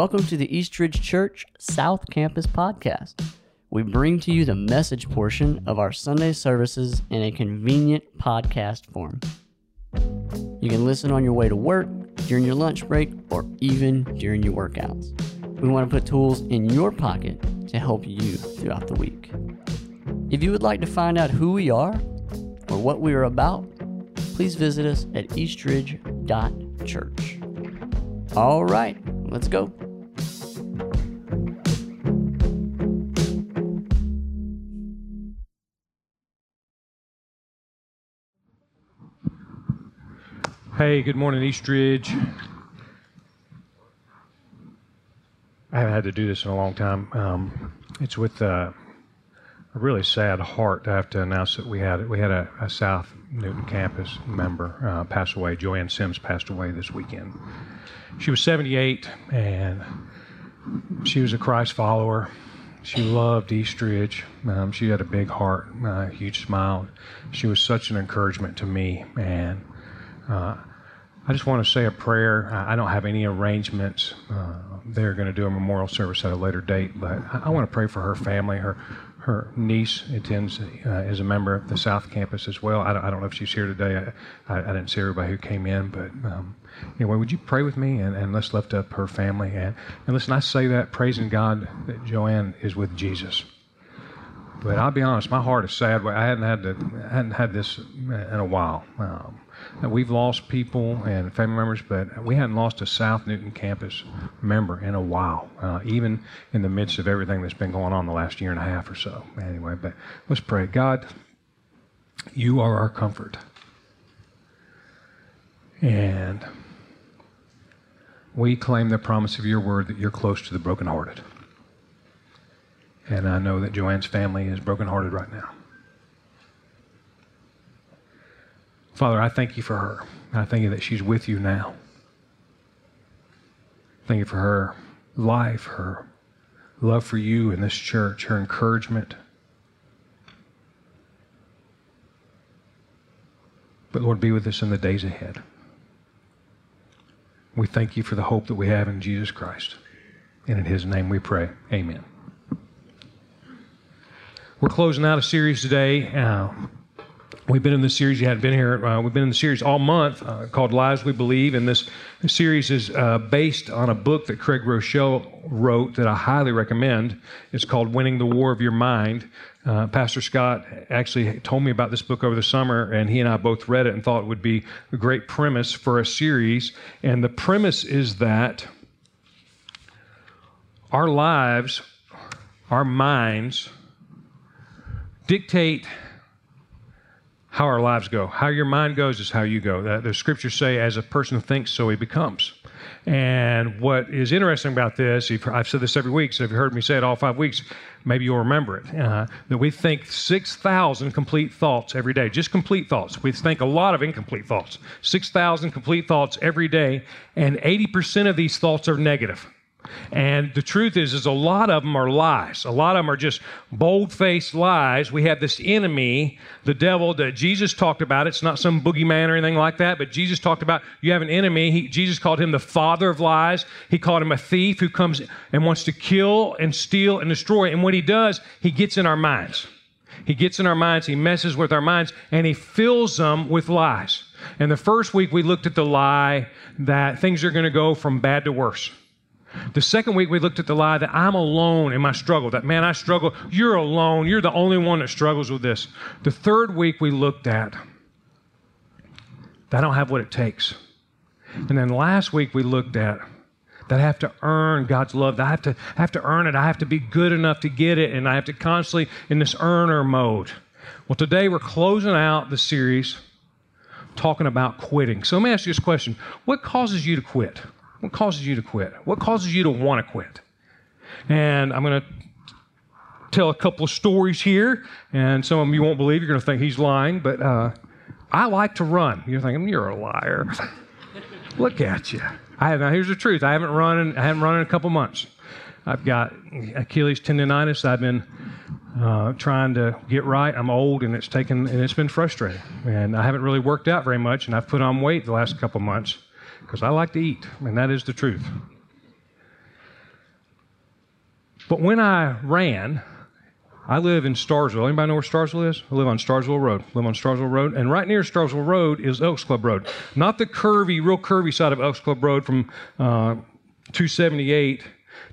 Welcome to the Eastridge Church South Campus podcast. We bring to you the message portion of our Sunday services in a convenient podcast form. You can listen on your way to work, during your lunch break, or even during your workouts. We want to put tools in your pocket to help you throughout the week. If you would like to find out who we are or what we are about, please visit us at eastridge.church. All right, let's go. Hey, good morning, Eastridge. I haven't had to do this in a long time. Um, it's with uh, a really sad heart to have to announce that we had we had a, a South Newton campus member uh, pass away. Joanne Sims passed away this weekend. She was 78, and she was a Christ follower. She loved Eastridge. Um, she had a big heart, a uh, huge smile. She was such an encouragement to me, and uh, I just want to say a prayer. I don't have any arrangements. Uh, they're going to do a memorial service at a later date, but I, want to pray for her family. Her her niece attends uh, as a member of the South Campus as well. I don't, I don't know if she's here today. I, I, I, didn't see everybody who came in, but um, anyway, would you pray with me and, and let's lift up her family and and listen. I say that praising God that Joanne is with Jesus. But I'll be honest, my heart is sad. I hadn't had to, I hadn't had this in a while. Um, we've lost people and family members, but we hadn't lost a South Newton campus member in a while, uh, even in the midst of everything that's been going on the last year and a half or so. Anyway, but let's pray. God, you are our comfort. And we claim the promise of your word that you're close to the brokenhearted. And I know that Joanne's family is brokenhearted right now. Father, I thank you for her. I thank you that she's with you now. Thank you for her life, her love for you and this church, her encouragement. But Lord, be with us in the days ahead. We thank you for the hope that we have in Jesus Christ. And in his name we pray. Amen. We're closing out a series today. Uh, we've been in this series, you hadn't been here, uh, we've been in the series all month uh, called Lies We Believe. And this, this series is uh, based on a book that Craig Groeschel wrote that I highly recommend. It's called Winning the War of Your Mind. Uh, Pastor Scott actually told me about this book over the summer, and he and I both read it and thought it would be a great premise for a series. And the premise is that our lives, our minds, dictate how our lives go. How your mind goes is how you go. The scriptures say, as a person thinks, so he becomes. And what is interesting about this, I've said this every week, so if you heard me say it all five weeks, maybe you'll remember it, uh, that we think 6,000 complete thoughts every day, just complete thoughts. We think a lot of incomplete thoughts, 6,000 complete thoughts every day, and 80% of these thoughts are negative. And the truth is, is a lot of them are lies. A lot of them are just bold-faced lies. We have this enemy, the devil, that Jesus talked about. It's not some boogeyman or anything like that, but Jesus talked about you have an enemy. He, Jesus called him the father of lies. He called him a thief who comes and wants to kill and steal and destroy. And what he does, he gets in our minds. He gets in our minds, he messes with our minds, and he fills them with lies. And the first week we looked at the lie that things are going to go from bad to worse. The second week, we looked at the lie that I'm alone in my struggle, that man, I struggle. You're alone. You're the only one that struggles with this. The third week, we looked at that I don't have what it takes. And then last week, we looked at that I have to earn God's love. That I have to, I have to earn it. I have to be good enough to get it. And I have to constantly in this earner mode. Well, today we're closing out the series talking about quitting. So let me ask you this question What causes you to quit? What causes you to quit? What causes you to want to quit? And I'm going to tell a couple of stories here, and some of them you won't believe. You're going to think he's lying, but uh, I like to run. You're thinking you're a liar. Look at you. I have, now here's the truth. I haven't run. In, I haven't run in a couple months. I've got Achilles tendonitis. I've been uh, trying to get right. I'm old, and it's taken and it's been frustrating. And I haven't really worked out very much, and I've put on weight the last couple months because I like to eat, and that is the truth. But when I ran, I live in Starrsville. Anybody know where Starrsville is? I live on Starrsville Road. I live on Starrsville Road, and right near Starrsville Road is Elks Club Road. Not the curvy, real curvy side of Elks Club Road from uh, 278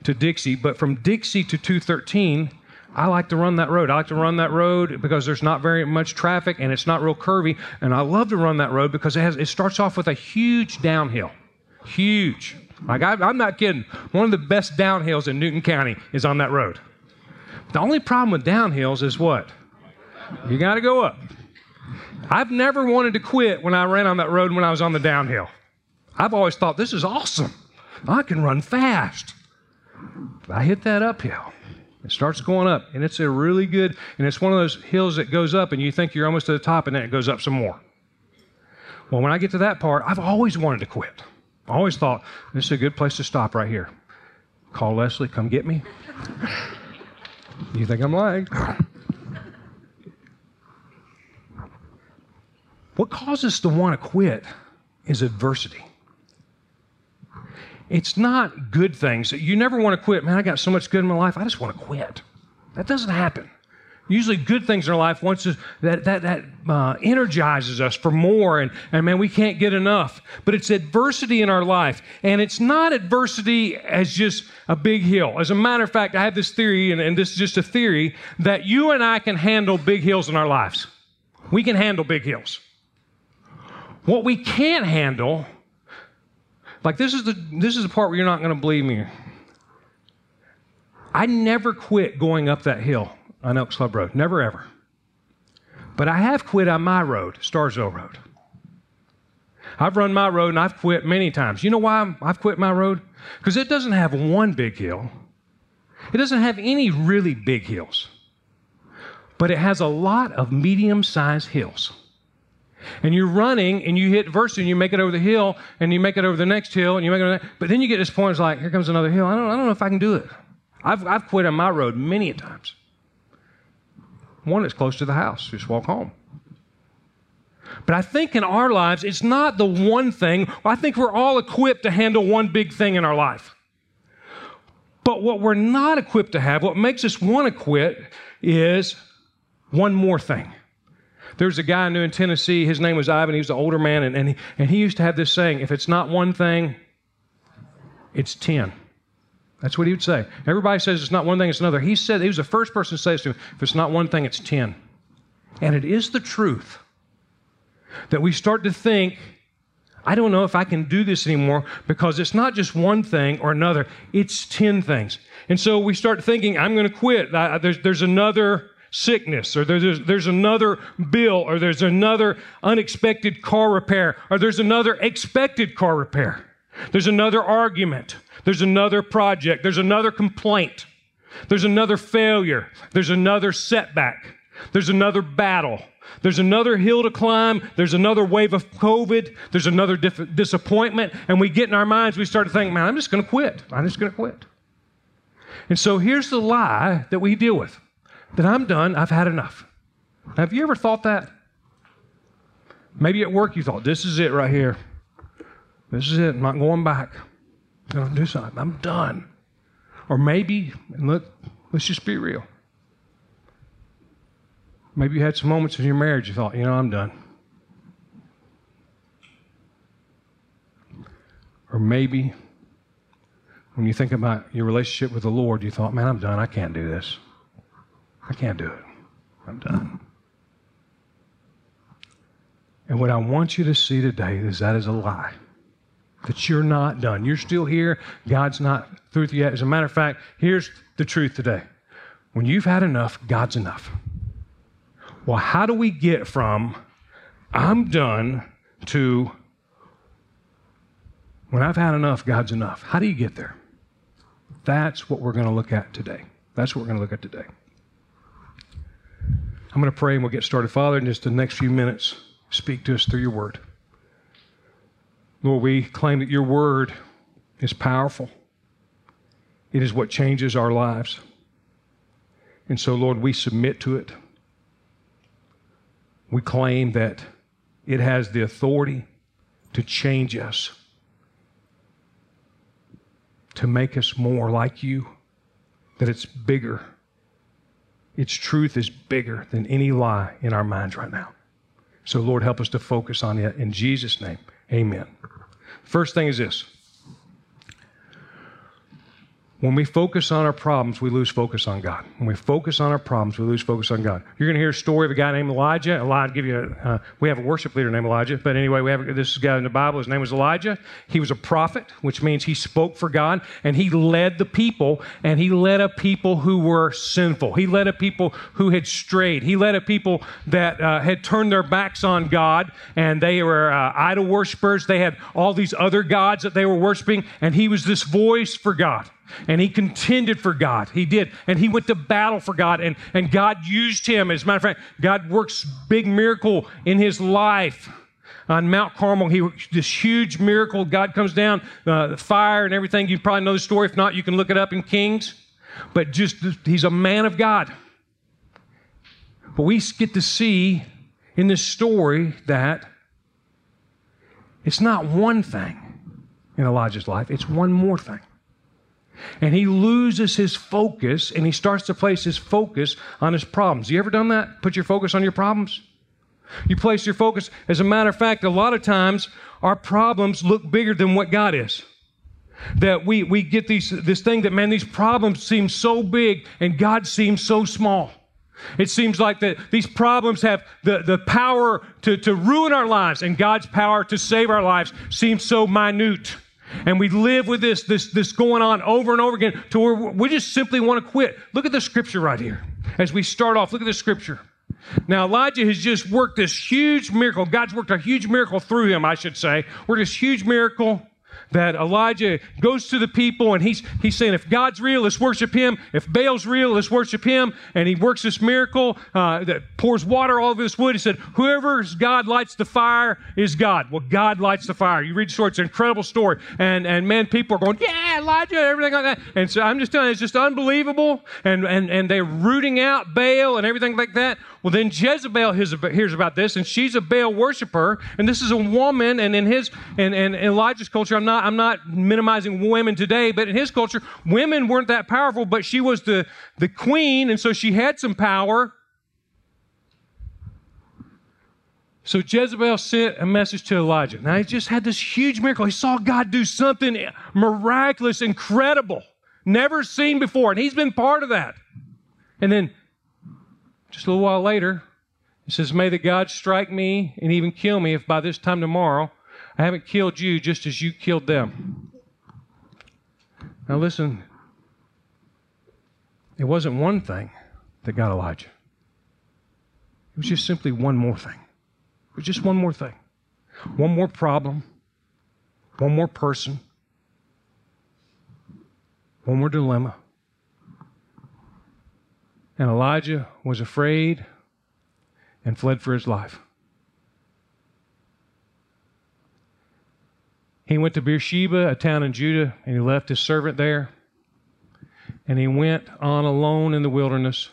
to Dixie, but from Dixie to 213. I like to run that road. I like to run that road because there's not very much traffic and it's not real curvy. And I love to run that road because it has it starts off with a huge downhill, huge. Like I, I'm not kidding. One of the best downhills in Newton County is on that road. The only problem with downhills is what? You got to go up. I've never wanted to quit when I ran on that road when I was on the downhill. I've always thought this is awesome. I can run fast. I hit that uphill. It starts going up, and it's a really good, and it's one of those hills that goes up, and you think you're almost to the top, and then it goes up some more. Well, when I get to that part, I've always wanted to quit. I always thought this is a good place to stop right here. Call Leslie, come get me. You think I'm lying? What causes us to want to quit is adversity. It's not good things. You never want to quit. Man, I got so much good in my life, I just want to quit. That doesn't happen. Usually, good things in our life once that that that uh, energizes us for more, and and man, we can't get enough. But it's adversity in our life, and it's not adversity as just a big hill. As a matter of fact, I have this theory, and, and this is just a theory that you and I can handle big hills in our lives. We can handle big hills. What we can't handle, like this is the this is the part where you're not going to believe me. I never quit going up that hill on Elks Club Road. Never ever. But I have quit on my road, Starrsville Road. I've run my road and I've quit many times. You know why I've quit my road? Because it doesn't have one big hill. It doesn't have any really big hills. But it has a lot of medium sized hills. And you're running and you hit adversity and you make it over the hill and you make it over the next hill and you make it over the, but then you get this point it's like, here comes another hill. I don't, I don't know if I can do it. I've, I've quit on my road many a times. One that's close to the house. Just walk home. But I think in our lives, it's not the one thing. I think we're all equipped to handle one big thing in our life. But what we're not equipped to have, what makes us want to quit, is one more thing. There's a guy I knew in Tennessee. His name was Ivan. He was an older man, and, and, he, and he used to have this saying if it's not one thing, it's 10. That's what he would say. Everybody says it's not one thing, it's another. He said, he was the first person to say this to me if it's not one thing, it's 10. And it is the truth that we start to think, I don't know if I can do this anymore because it's not just one thing or another, it's 10 things. And so we start thinking, I'm going to quit. I, there's, there's another sickness, or there's, there's another bill, or there's another unexpected car repair, or there's another expected car repair. There's another argument. There's another project. There's another complaint. There's another failure. There's another setback. There's another battle. There's another hill to climb. There's another wave of COVID. There's another dif- disappointment. And we get in our minds, we start to think, man, I'm just going to quit. I'm just going to quit. And so here's the lie that we deal with that I'm done. I've had enough. Have you ever thought that? Maybe at work you thought, this is it right here. This is it. I'm not going back. I'm going to do something. I'm done. Or maybe, and look, let's just be real. Maybe you had some moments in your marriage you thought, you know, I'm done. Or maybe when you think about your relationship with the Lord, you thought, man, I'm done. I can't do this. I can't do it. I'm done. And what I want you to see today is that is a lie that you're not done. You're still here. God's not through with you yet. As a matter of fact, here's the truth today. When you've had enough, God's enough. Well, how do we get from I'm done to when I've had enough, God's enough? How do you get there? That's what we're going to look at today. That's what we're going to look at today. I'm going to pray and we'll get started. Father, in just the next few minutes, speak to us through your word. Lord, we claim that your word is powerful. It is what changes our lives. And so, Lord, we submit to it. We claim that it has the authority to change us, to make us more like you, that it's bigger. Its truth is bigger than any lie in our minds right now. So, Lord, help us to focus on it. In Jesus' name, amen. First thing is this when we focus on our problems, we lose focus on God. When we focus on our problems, we lose focus on God. You're going to hear a story of a guy named Elijah. Elijah, give you. A, uh, we have a worship leader named Elijah, but anyway, we have this guy in the Bible. His name was Elijah. He was a prophet, which means he spoke for God, and he led the people. And he led a people who were sinful. He led a people who had strayed. He led a people that uh, had turned their backs on God, and they were uh, idol worshippers. They had all these other gods that they were worshiping, and he was this voice for God. And he contended for God. He did. And he went to battle for God. And, and God used him. As a matter of fact, God works big miracle in his life. On Mount Carmel, he this huge miracle. God comes down, uh, the fire and everything. You probably know the story. If not, you can look it up in Kings. But just he's a man of God. But we get to see in this story that it's not one thing in Elijah's life, it's one more thing. And he loses his focus and he starts to place his focus on his problems. You ever done that? Put your focus on your problems? You place your focus. As a matter of fact, a lot of times our problems look bigger than what God is. That we, we get these, this thing that, man, these problems seem so big and God seems so small. It seems like that these problems have the, the power to, to ruin our lives, and God's power to save our lives seems so minute. And we live with this, this, this going on over and over again to where we just simply want to quit. Look at the scripture right here. As we start off, look at the scripture. Now, Elijah has just worked this huge miracle. God's worked a huge miracle through him, I should say. Worked this huge miracle that Elijah goes to the people and he's, he's saying, if God's real, let's worship him. If Baal's real, let's worship him. And he works this miracle uh, that pours water all over this wood. He said, whoever's God lights the fire is God. Well, God lights the fire. You read the story, it's an incredible story. And, and man, people are going, yeah, Elijah, everything like that. And so I'm just telling you, it's just unbelievable. And, and, and they're rooting out Baal and everything like that. Well, then Jezebel hears about this, and she's a Baal worshiper, and this is a woman, and in his and, and Elijah's culture, I'm not I'm not minimizing women today, but in his culture, women weren't that powerful, but she was the, the queen, and so she had some power. So Jezebel sent a message to Elijah. Now he just had this huge miracle. He saw God do something miraculous, incredible, never seen before, and he's been part of that. And then just a little while later, it says, May the God strike me and even kill me if by this time tomorrow I haven't killed you just as you killed them. Now listen, it wasn't one thing that got Elijah. It was just simply one more thing. It was just one more thing. One more problem, one more person, one more dilemma. And Elijah was afraid and fled for his life. He went to Beersheba, a town in Judah, and he left his servant there. And he went on alone in the wilderness,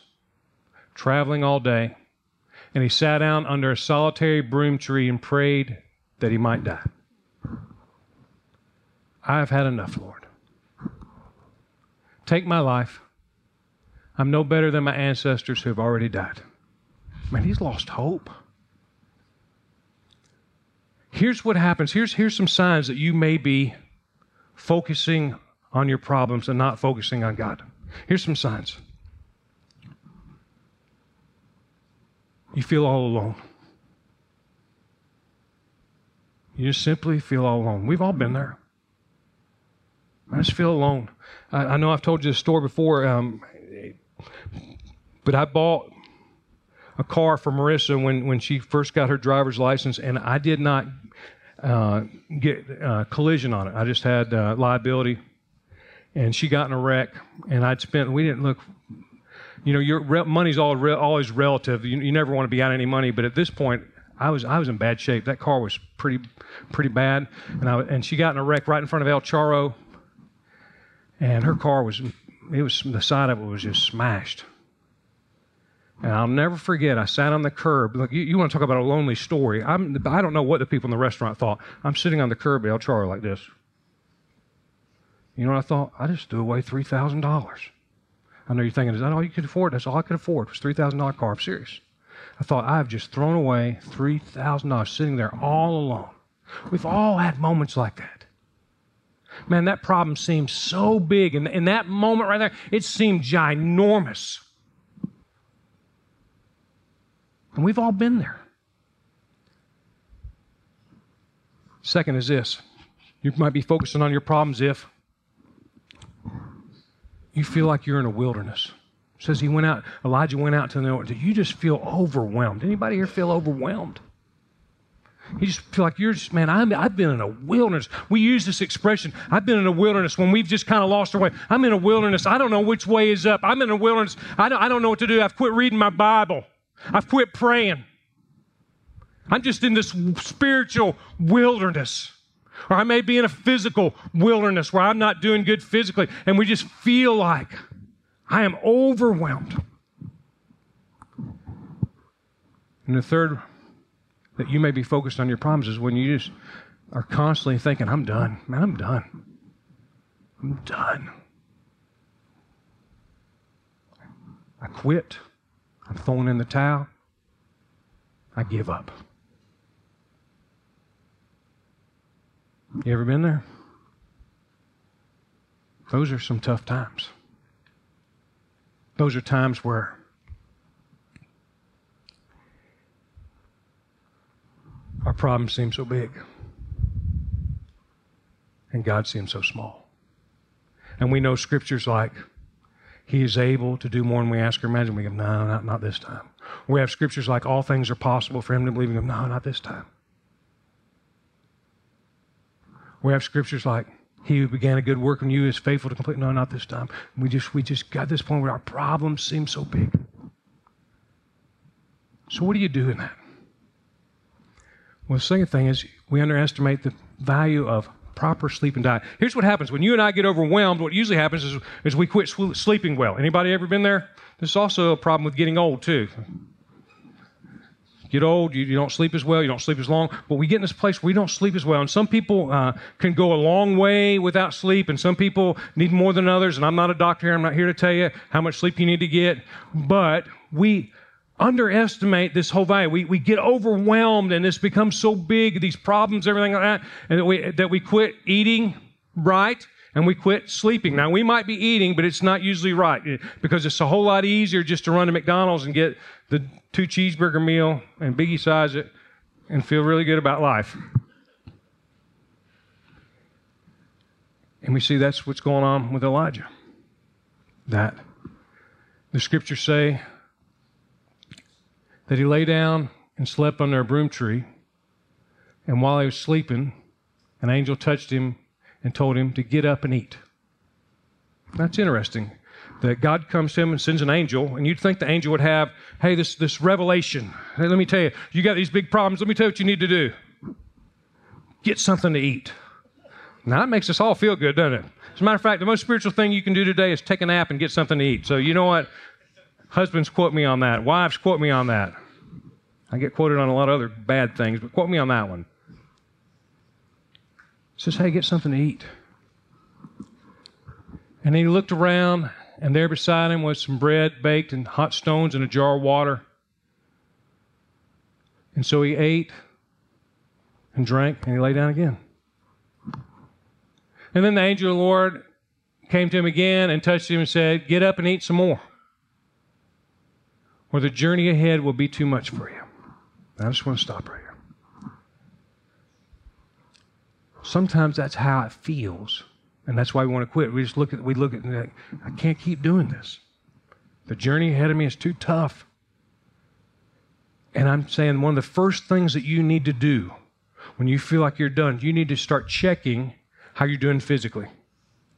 traveling all day. And he sat down under a solitary broom tree and prayed that he might die. I have had enough, Lord. Take my life. I'm no better than my ancestors who have already died. Man, he's lost hope. Here's what happens. Here's, here's some signs that you may be focusing on your problems and not focusing on God. Here's some signs. You feel all alone. You just simply feel all alone. We've all been there. I just feel alone. I, I know I've told you this story before. Um, but I bought a car for Marissa when, when she first got her driver's license, and I did not uh, get uh, collision on it. I just had uh, liability, and she got in a wreck, and I'd spent. We didn't look. You know, your re- money's all re- always relative. You, you never want to be out any money, but at this point, I was I was in bad shape. That car was pretty pretty bad, and I and she got in a wreck right in front of El Charro, and her car was it was the side of it was just smashed. And I'll never forget, I sat on the curb. Look, you, you want to talk about a lonely story. I'm, I don't know what the people in the restaurant thought. I'm sitting on the curb at El Charro like this. You know what I thought? I just threw away $3,000. I know you're thinking, is that all you could afford? That's all I could afford was $3,000 car. I'm serious. I thought, I've just thrown away $3,000 sitting there all alone. We've all had moments like that. Man, that problem seemed so big. And in that moment right there, it seemed ginormous. And we've all been there. Second is this you might be focusing on your problems if you feel like you're in a wilderness. It says he went out, Elijah went out to the north. You just feel overwhelmed? Anybody here feel overwhelmed? You just feel like you're just, man, i have been in a wilderness. We use this expression, I've been in a wilderness when we've just kind of lost our way. I'm in a wilderness. I don't know which way is up. I'm in a wilderness. I don't, I don't know what to do. I've quit reading my Bible. I've quit praying. I'm just in this spiritual wilderness. Or I may be in a physical wilderness where I'm not doing good physically, and we just feel like I am overwhelmed. And the third, that you may be focused on your problems, is when you just are constantly thinking, I'm done. Man, I'm done. I'm done. I quit. I'm throwing in the towel. I give up. You ever been there? Those are some tough times. Those are times where our problems seem so big and God seems so small. And we know scriptures like, He is able to do more than we ask or imagine. We go, no, not, not this time. We have scriptures like, all things are possible for Him to believe. We go, no, not this time. We have scriptures like, He who began a good work in you is faithful to complete. No, not this time. We just we just got this point where our problems seem so big. So what do you do in that? Well, the second thing is we underestimate the value of proper sleep and diet. Here's what happens when you and I get overwhelmed. What usually happens is, is we quit sleeping well. Anybody ever been there? This is also a problem with getting old too get old, you, you, don't sleep as well, you don't sleep as long. But we get in this place where we don't sleep as well. And some people uh, can go a long way without sleep, and some people need more than others. And I'm not a doctor here, I'm not here to tell you how much sleep you need to get. But we underestimate this whole value. We, we get overwhelmed, and this becomes so big, these problems, everything like that, and that we, that we quit eating right and we quit sleeping. Now, we might be eating, but it's not usually right eh, because it's a whole lot easier just to run to McDonald's and get the two cheeseburger meal and biggie size it and feel really good about life. And we see that's what's going on with Elijah. That the scriptures say that he lay down and slept under a broom tree, and while he was sleeping, an angel touched him and told him to get up and eat. That's interesting. That God comes to him and sends an angel, and you'd think the angel would have, hey, this, this revelation. Hey, let me tell you, you got these big problems. Let me tell you what you need to do. Get something to eat. Now, that makes us all feel good, doesn't it? As a matter of fact, the most spiritual thing you can do today is take a nap and get something to eat. So, you know what? Husbands quote me on that. Wives quote me on that. I get quoted on a lot of other bad things, but quote me on that one says, Hey, get something to eat. And he looked around, and there beside him was some bread baked in hot stones and a jar of water. And so he ate and drank, and he lay down again. And then the angel of the Lord came to him again and touched him and said, Get up and eat some more, or the journey ahead will be too much for you. I just want to stop right here. Sometimes that's how it feels. And that's why we want to quit. We just look at we look at like, I can't keep doing this. The journey ahead of me is too tough. And I'm saying one of the first things that you need to do when you feel like you're done, you need to start checking how you're doing physically.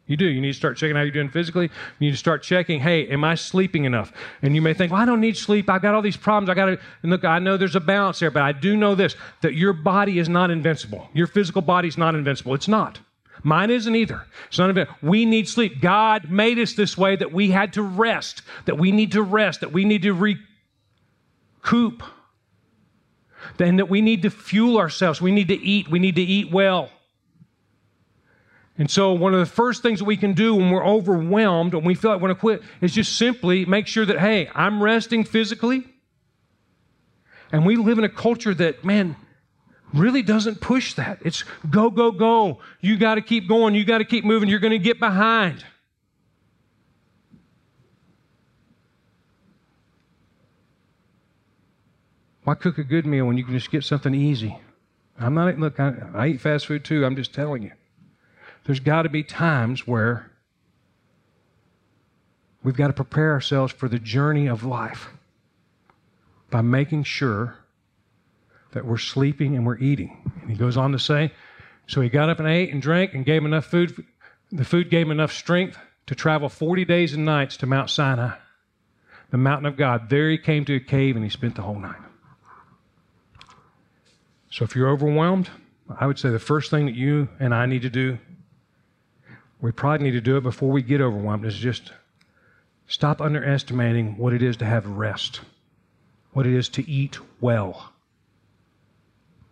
You do. You need to start checking how you're doing physically. You need to start checking, hey, am I sleeping enough? And you may think, well, I don't need sleep. I've got all these problems. I got to, and look, I know there's a balance there, but I do know this that your body is not invincible. Your physical body is not invincible. It's not. Mine isn't either. It's not invincible. We need sleep. God made us this way that we had to rest, that we need to rest, that we need to recoup, and that we need to fuel ourselves. We need to eat. We need to eat well. And so, one of the first things that we can do when we're overwhelmed, when we feel like we want to quit, is just simply make sure that, hey, I'm resting physically. And we live in a culture that, man, really doesn't push that. It's go, go, go. You got to keep going. You got to keep moving. You're going to get behind. Why cook a good meal when you can just get something easy? I'm not, look, I, I eat fast food too. I'm just telling you. There's got to be times where we've got to prepare ourselves for the journey of life by making sure that we're sleeping and we're eating. And he goes on to say, so he got up and ate and drank and gave him enough food. The food gave him enough strength to travel 40 days and nights to Mount Sinai, the mountain of God. There he came to a cave and he spent the whole night. So if you're overwhelmed, I would say the first thing that you and I need to do, we probably need to do it before we get overwhelmed, is just stop underestimating what it is to have rest, what it is to eat well,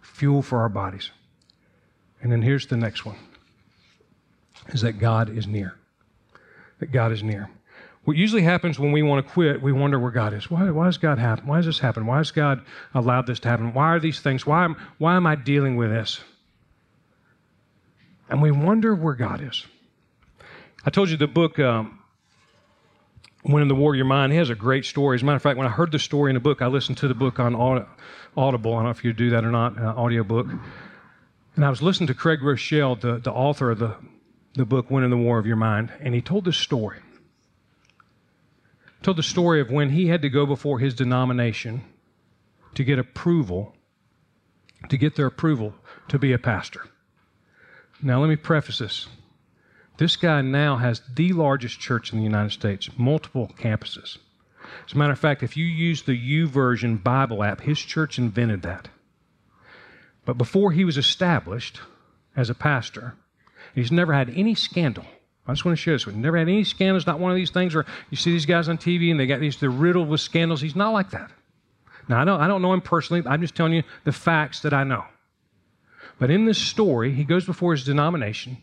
fuel for our bodies. And then here's the next one is that God is near. That God is near. What usually happens when we want to quit, we wonder where God is. Why, why does God happen? Why does this happen? Why has God allowed this to happen? Why are these things? Why am, why am I dealing with this? And we wonder where God is. I told you the book, um, Winning the War of Your Mind, has a great story. As a matter of fact, when I heard the story in the book, I listened to the book on Audible. I don't know if you do that or not, uh, audio book. And I was listening to Craig Groeschel, the, the author of the, the book Winning the War of Your Mind, and he told this story told the story of when he had to go before his denomination to get approval, to get their approval to be a pastor. Now, let me preface this. This guy now has the largest church in the United States, multiple campuses. As a matter of fact, if you use the YouVersion Bible app, his church invented that. But before he was established as a pastor, he's never had any scandal. I just want to share this with you. Never had any scandals, not one of these things where you see these guys on TV and they got these, they're riddled with scandals. He's not like that. Now, I don't, I don't know him personally. I'm just telling you the facts that I know. But in this story, he goes before his denomination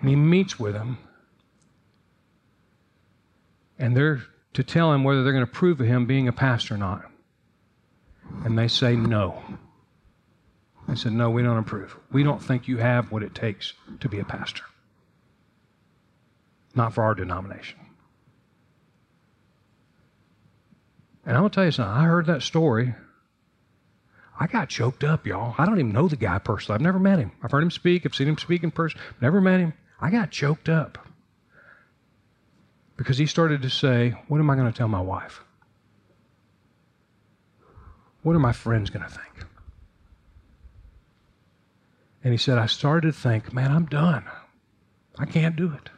and he meets with them. And they're to tell him whether they're going to approve of him being a pastor or not. And they say no. They said, No, we don't approve. We don't think you have what it takes to be a pastor not for our denomination. And I'm going to tell you something. I heard that story. I got choked up, y'all. I don't even know the guy personally. I've never met him. I've heard him speak. I've seen him speak in person. Never met him. I got choked up because he started to say, What am I going to tell my wife? What are my friends going to think? And he said, I started to think, Man, I'm done. I can't do it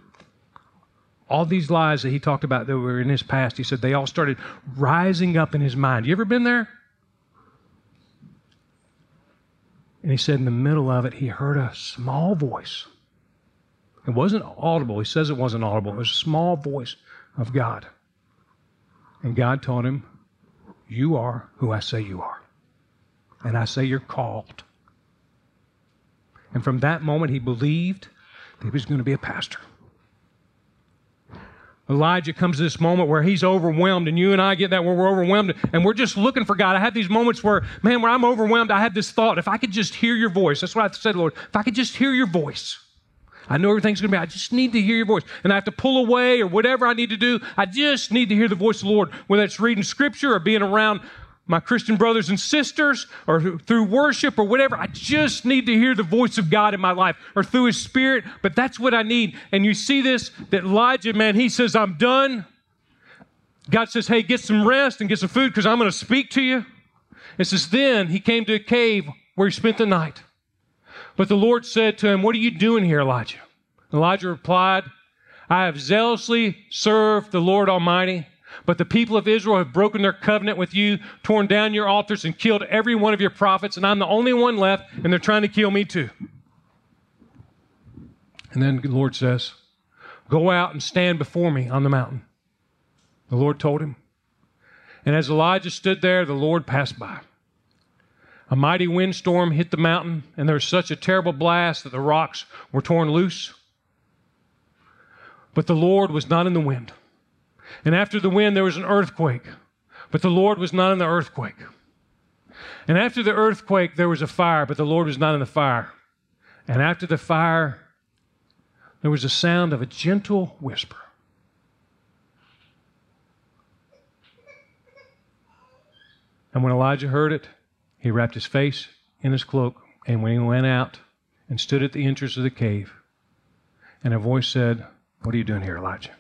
all these lies that he talked about that were in his past, he said they all started rising up in his mind. You ever been there? And he said in the middle of it, he heard a small voice. It wasn't audible. He says it wasn't audible. It was a small voice of God. And God told him, You are who I say you are. And I say you're called. And from that moment, he believed that he was going to be a pastor. Elijah comes to this moment where he's overwhelmed, and you and I get that where we're overwhelmed, and we're just looking for God. I have these moments where, man, where I'm overwhelmed, I have this thought, if I could just hear your voice, that's what I said, Lord, if I could just hear your voice. I know everything's going to be, I just need to hear your voice. And I have to pull away or whatever I need to do. I just need to hear the voice of the Lord, whether it's reading scripture or being around my Christian brothers and sisters or through worship or whatever. I just need to hear the voice of God in my life or through His Spirit, but that's what I need. And you see this that Elijah, man, he says, I'm done. God says, Hey, get some rest and get some food because I'm going to speak to you. It says, Then he came to a cave where he spent the night. But the Lord said to him, What are you doing here, Elijah? Elijah replied, I have zealously served the Lord Almighty. But the people of Israel have broken their covenant with you, torn down your altars, and killed every one of your prophets, and I'm the only one left, and they're trying to kill me too. And then the Lord says, Go out and stand before me on the mountain. The Lord told him. And as Elijah stood there, the Lord passed by. A mighty windstorm hit the mountain, and there was such a terrible blast that the rocks were torn loose. But the Lord was not in the wind. And after the wind, there was an earthquake. But the Lord was not in the earthquake. And after the earthquake, there was a fire, but the Lord was not in the fire. And after the fire, there was a sound of a gentle whisper. And when Elijah heard it, he wrapped his face in his cloak, and when he went out and stood at the entrance of the cave, and a voice said, What are you doing here, Elijah?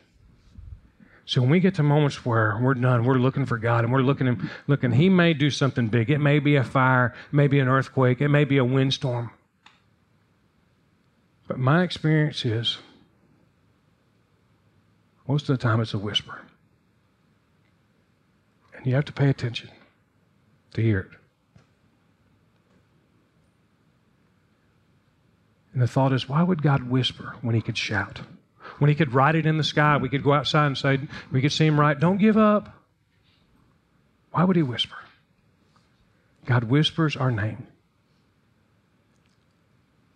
So when we get to moments where we're done, we're looking for God and we're looking him looking, He may do something big. It may be a fire, it may be an earthquake, it may be a windstorm. But my experience is most of the time it's a whisper. And you have to pay attention to hear it. And the thought is, why would God whisper when He could shout? When He could write it in the sky, we could go outside and say, we could see Him write, Don't give up. Why would He whisper? God whispers our name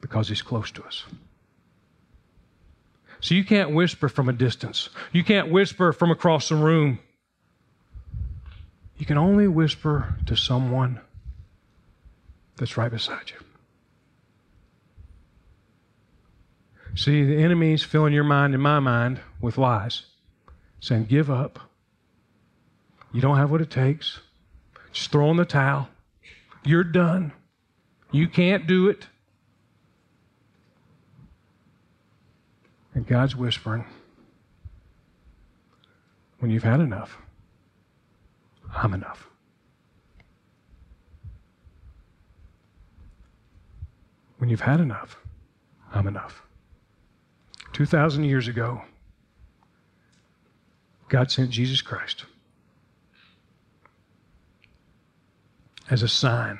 because He's close to us. So you can't whisper from a distance, you can't whisper from across the room. You can only whisper to someone that's right beside you. See, the enemy's filling your mind and my mind with lies, saying, Give up. You don't have what it takes. Just throw in the towel. You're done. You can't do it. And God's whispering, When you've had enough, I'm enough. When you've had enough, I'm enough. 2,000 years ago, God sent Jesus Christ as a sign.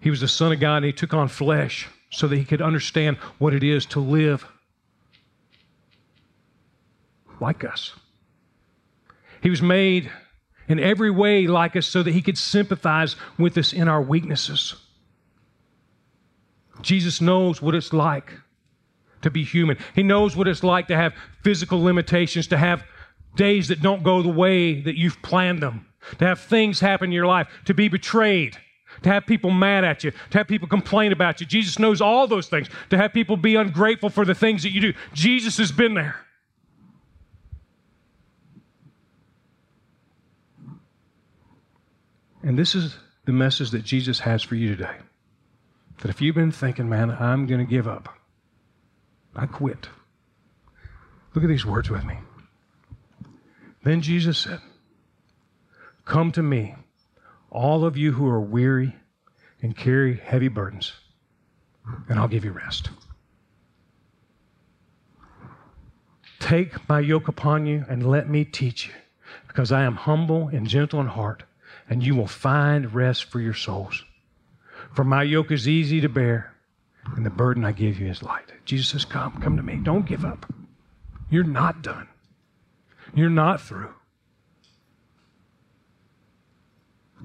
He was the Son of God and He took on flesh so that He could understand what it is to live like us. He was made in every way like us so that He could sympathize with us in our weaknesses. Jesus knows what it's like to be human. He knows what it's like to have physical limitations, to have days that don't go the way that you've planned them, to have things happen in your life, to be betrayed, to have people mad at you, to have people complain about you. Jesus knows all those things, to have people be ungrateful for the things that you do. Jesus has been there. And this is the message that Jesus has for you today. That if you've been thinking, man, I'm going to give up, I quit. Look at these words with me. Then Jesus said, Come to me, all of you who are weary and carry heavy burdens, and I'll give you rest. Take my yoke upon you and let me teach you, because I am humble and gentle in heart, and you will find rest for your souls. For my yoke is easy to bear, and the burden I give you is light. Jesus says, Come, come to me. Don't give up. You're not done. You're not through.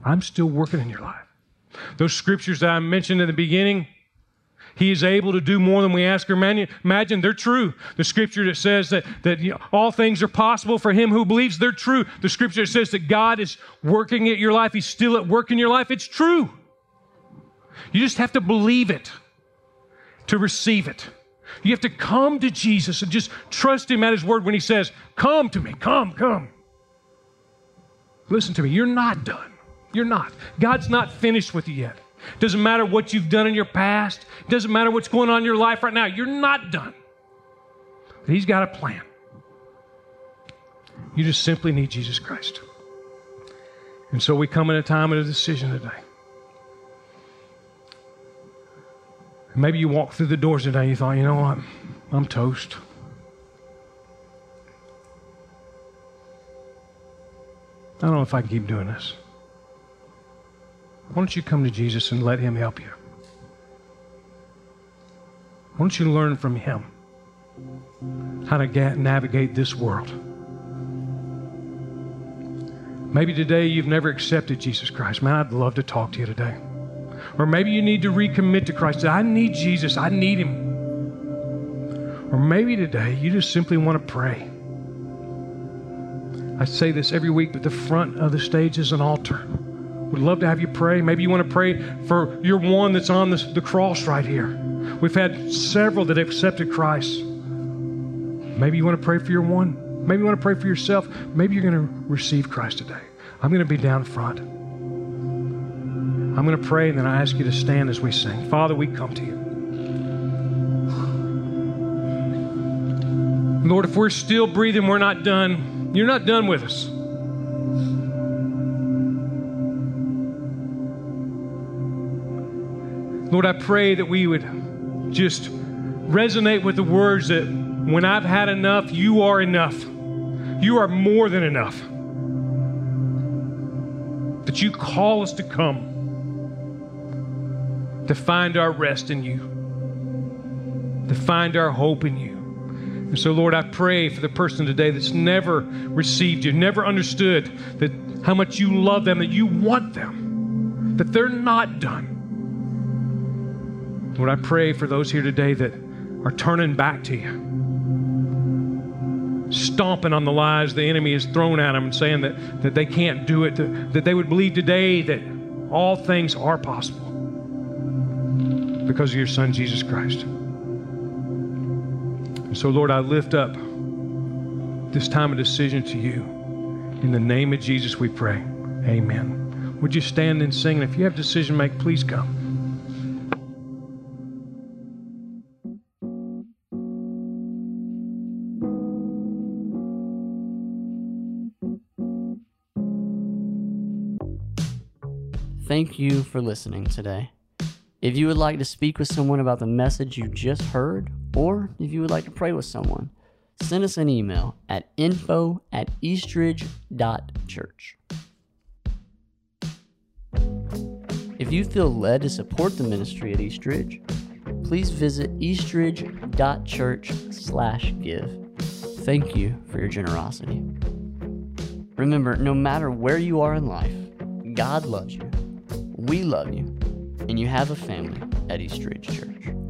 I'm still working in your life. Those scriptures that I mentioned in the beginning, he is able to do more than we ask or imagine. They're true. The scripture that says that, that you know, all things are possible for him who believes, they're true. The scripture that says that God is working at your life, he's still at work in your life, it's true. You just have to believe it to receive it. You have to come to Jesus and just trust Him at His word when He says, Come to me, come, come. Listen to me, you're not done. You're not. God's not finished with you yet. Doesn't matter what you've done in your past, doesn't matter what's going on in your life right now, you're not done. But He's got a plan. You just simply need Jesus Christ. And so we come in a time of a decision today. Maybe you walked through the doors today and you thought, you know what? I'm toast. I don't know if I can keep doing this. Why don't you come to Jesus and let Him help you? Why don't you learn from Him how to navigate this world? Maybe today you've never accepted Jesus Christ. Man, I'd love to talk to you today. Or maybe you need to recommit to Christ. I need Jesus. I need Him. Or maybe today you just simply want to pray. I say this every week, but the front of the stage is an altar. We'd love to have you pray. Maybe you want to pray for your one that's on the, the cross right here. We've had several that have accepted Christ. Maybe you want to pray for your one. Maybe you want to pray for yourself. Maybe you're going to receive Christ today. I'm going to be down front. I'm going to pray, and then I ask you to stand as we sing. Father, we come to you. Lord, if we're still breathing, we're not done. You're not done with us. Lord, I pray that we would just resonate with the words that when I've had enough, you are enough. You are more than enough. That you call us to come to find our rest in you, to find our hope in you. And so, Lord, I pray for the person today that's never received you, never understood that how much you love them, that you want them, that they're not done. Lord, I pray for those here today that are turning back to you, stomping on the lies the enemy has thrown at them and saying that, that they can't do it, that, that they would believe today that all things are possible because of your Son, Jesus Christ. And so, Lord, I lift up this time of decision to you. In the name of Jesus, we pray. Amen. Would you stand and sing? And if you have decision to make, please come. Thank you for listening today. If you would like to speak with someone about the message you just heard, or if you would like to pray with someone, send us an email at info at eastridge.church. If you feel led to support the ministry at Eastridge, please visit eastridge.church slash give. Thank you for your generosity. Remember, no matter where you are in life, God loves you, we love you, and you have a family at Eastridge Church.